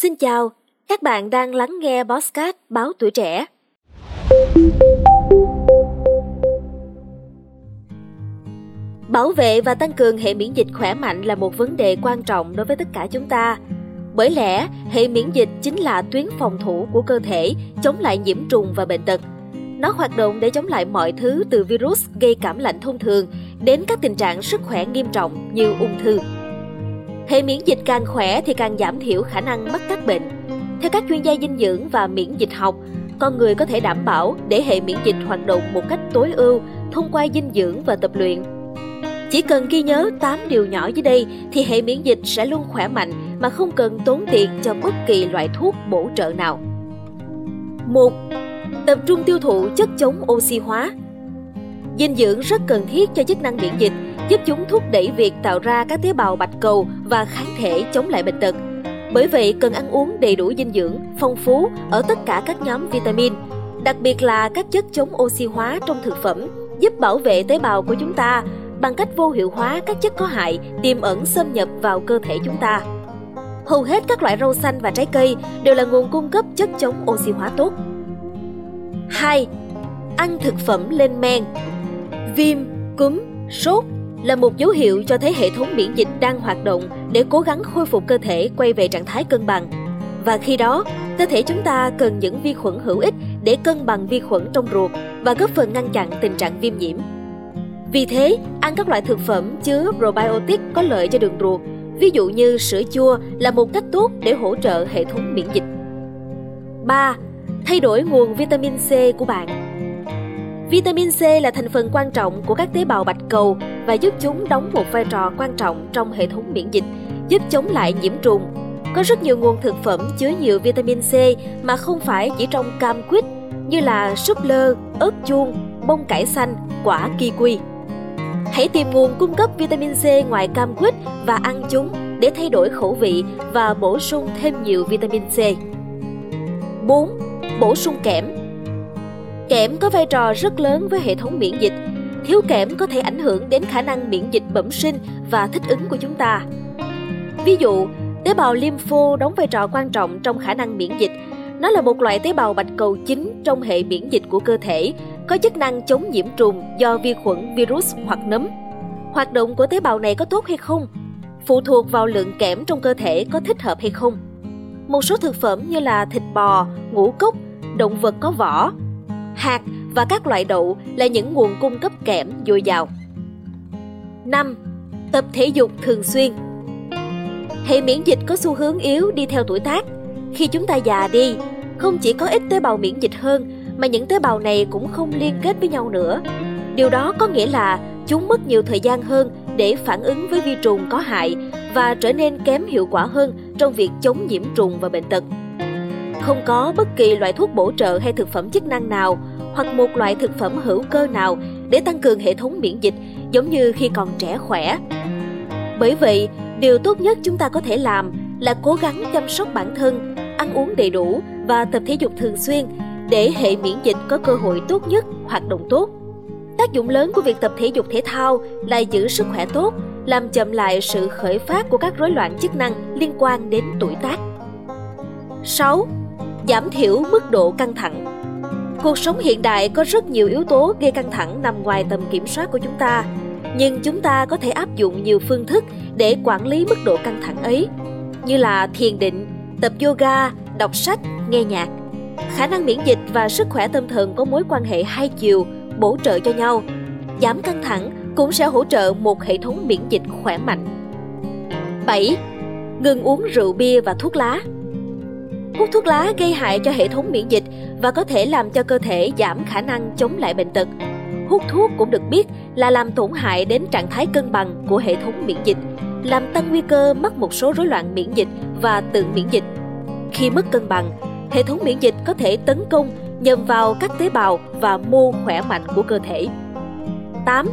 Xin chào, các bạn đang lắng nghe Bosscat Báo Tuổi Trẻ. Bảo vệ và tăng cường hệ miễn dịch khỏe mạnh là một vấn đề quan trọng đối với tất cả chúng ta. Bởi lẽ, hệ miễn dịch chính là tuyến phòng thủ của cơ thể chống lại nhiễm trùng và bệnh tật. Nó hoạt động để chống lại mọi thứ từ virus gây cảm lạnh thông thường đến các tình trạng sức khỏe nghiêm trọng như ung thư. Hệ miễn dịch càng khỏe thì càng giảm thiểu khả năng mắc các bệnh. Theo các chuyên gia dinh dưỡng và miễn dịch học, con người có thể đảm bảo để hệ miễn dịch hoạt động một cách tối ưu thông qua dinh dưỡng và tập luyện. Chỉ cần ghi nhớ 8 điều nhỏ dưới đây thì hệ miễn dịch sẽ luôn khỏe mạnh mà không cần tốn tiền cho bất kỳ loại thuốc bổ trợ nào. 1. Tập trung tiêu thụ chất chống oxy hóa. Dinh dưỡng rất cần thiết cho chức năng miễn dịch giúp chúng thúc đẩy việc tạo ra các tế bào bạch cầu và kháng thể chống lại bệnh tật. Bởi vậy, cần ăn uống đầy đủ dinh dưỡng, phong phú ở tất cả các nhóm vitamin, đặc biệt là các chất chống oxy hóa trong thực phẩm, giúp bảo vệ tế bào của chúng ta bằng cách vô hiệu hóa các chất có hại tiềm ẩn xâm nhập vào cơ thể chúng ta. Hầu hết các loại rau xanh và trái cây đều là nguồn cung cấp chất chống oxy hóa tốt. 2. Ăn thực phẩm lên men Viêm, cúm, sốt là một dấu hiệu cho thấy hệ thống miễn dịch đang hoạt động để cố gắng khôi phục cơ thể quay về trạng thái cân bằng. Và khi đó, cơ thể chúng ta cần những vi khuẩn hữu ích để cân bằng vi khuẩn trong ruột và góp phần ngăn chặn tình trạng viêm nhiễm. Vì thế, ăn các loại thực phẩm chứa probiotic có lợi cho đường ruột, ví dụ như sữa chua là một cách tốt để hỗ trợ hệ thống miễn dịch. 3. Thay đổi nguồn vitamin C của bạn Vitamin C là thành phần quan trọng của các tế bào bạch cầu và giúp chúng đóng một vai trò quan trọng trong hệ thống miễn dịch, giúp chống lại nhiễm trùng. Có rất nhiều nguồn thực phẩm chứa nhiều vitamin C mà không phải chỉ trong cam quýt như là súp lơ, ớt chuông, bông cải xanh, quả kiwi. Hãy tìm nguồn cung cấp vitamin C ngoài cam quýt và ăn chúng để thay đổi khẩu vị và bổ sung thêm nhiều vitamin C. 4. Bổ sung kẽm Kẽm có vai trò rất lớn với hệ thống miễn dịch. Thiếu kẽm có thể ảnh hưởng đến khả năng miễn dịch bẩm sinh và thích ứng của chúng ta. Ví dụ, tế bào lympho đóng vai trò quan trọng trong khả năng miễn dịch. Nó là một loại tế bào bạch cầu chính trong hệ miễn dịch của cơ thể, có chức năng chống nhiễm trùng do vi khuẩn, virus hoặc nấm. Hoạt động của tế bào này có tốt hay không? Phụ thuộc vào lượng kẽm trong cơ thể có thích hợp hay không. Một số thực phẩm như là thịt bò, ngũ cốc, động vật có vỏ, hạt và các loại đậu là những nguồn cung cấp kẽm dồi dào. 5. Tập thể dục thường xuyên Hệ miễn dịch có xu hướng yếu đi theo tuổi tác. Khi chúng ta già đi, không chỉ có ít tế bào miễn dịch hơn mà những tế bào này cũng không liên kết với nhau nữa. Điều đó có nghĩa là chúng mất nhiều thời gian hơn để phản ứng với vi trùng có hại và trở nên kém hiệu quả hơn trong việc chống nhiễm trùng và bệnh tật. Không có bất kỳ loại thuốc bổ trợ hay thực phẩm chức năng nào hoặc một loại thực phẩm hữu cơ nào để tăng cường hệ thống miễn dịch giống như khi còn trẻ khỏe. Bởi vậy, điều tốt nhất chúng ta có thể làm là cố gắng chăm sóc bản thân, ăn uống đầy đủ và tập thể dục thường xuyên để hệ miễn dịch có cơ hội tốt nhất hoạt động tốt. Tác dụng lớn của việc tập thể dục thể thao là giữ sức khỏe tốt, làm chậm lại sự khởi phát của các rối loạn chức năng liên quan đến tuổi tác. 6 giảm thiểu mức độ căng thẳng. Cuộc sống hiện đại có rất nhiều yếu tố gây căng thẳng nằm ngoài tầm kiểm soát của chúng ta, nhưng chúng ta có thể áp dụng nhiều phương thức để quản lý mức độ căng thẳng ấy, như là thiền định, tập yoga, đọc sách, nghe nhạc. Khả năng miễn dịch và sức khỏe tâm thần có mối quan hệ hai chiều, bổ trợ cho nhau. Giảm căng thẳng cũng sẽ hỗ trợ một hệ thống miễn dịch khỏe mạnh. 7. Ngừng uống rượu bia và thuốc lá. Hút thuốc lá gây hại cho hệ thống miễn dịch và có thể làm cho cơ thể giảm khả năng chống lại bệnh tật. Hút thuốc cũng được biết là làm tổn hại đến trạng thái cân bằng của hệ thống miễn dịch, làm tăng nguy cơ mắc một số rối loạn miễn dịch và tự miễn dịch. Khi mất cân bằng, hệ thống miễn dịch có thể tấn công nhằm vào các tế bào và mô khỏe mạnh của cơ thể. 8.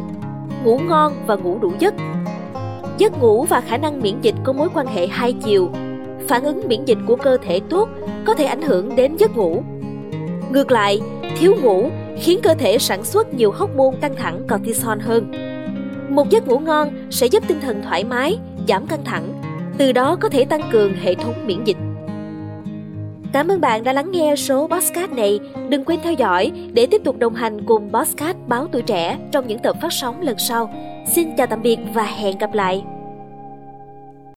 Ngủ ngon và ngủ đủ giấc Giấc ngủ và khả năng miễn dịch có mối quan hệ hai chiều phản ứng miễn dịch của cơ thể tốt có thể ảnh hưởng đến giấc ngủ. Ngược lại, thiếu ngủ khiến cơ thể sản xuất nhiều hormone căng thẳng cortisol hơn. Một giấc ngủ ngon sẽ giúp tinh thần thoải mái, giảm căng thẳng, từ đó có thể tăng cường hệ thống miễn dịch. Cảm ơn bạn đã lắng nghe số podcast này. Đừng quên theo dõi để tiếp tục đồng hành cùng podcast Báo Tuổi Trẻ trong những tập phát sóng lần sau. Xin chào tạm biệt và hẹn gặp lại.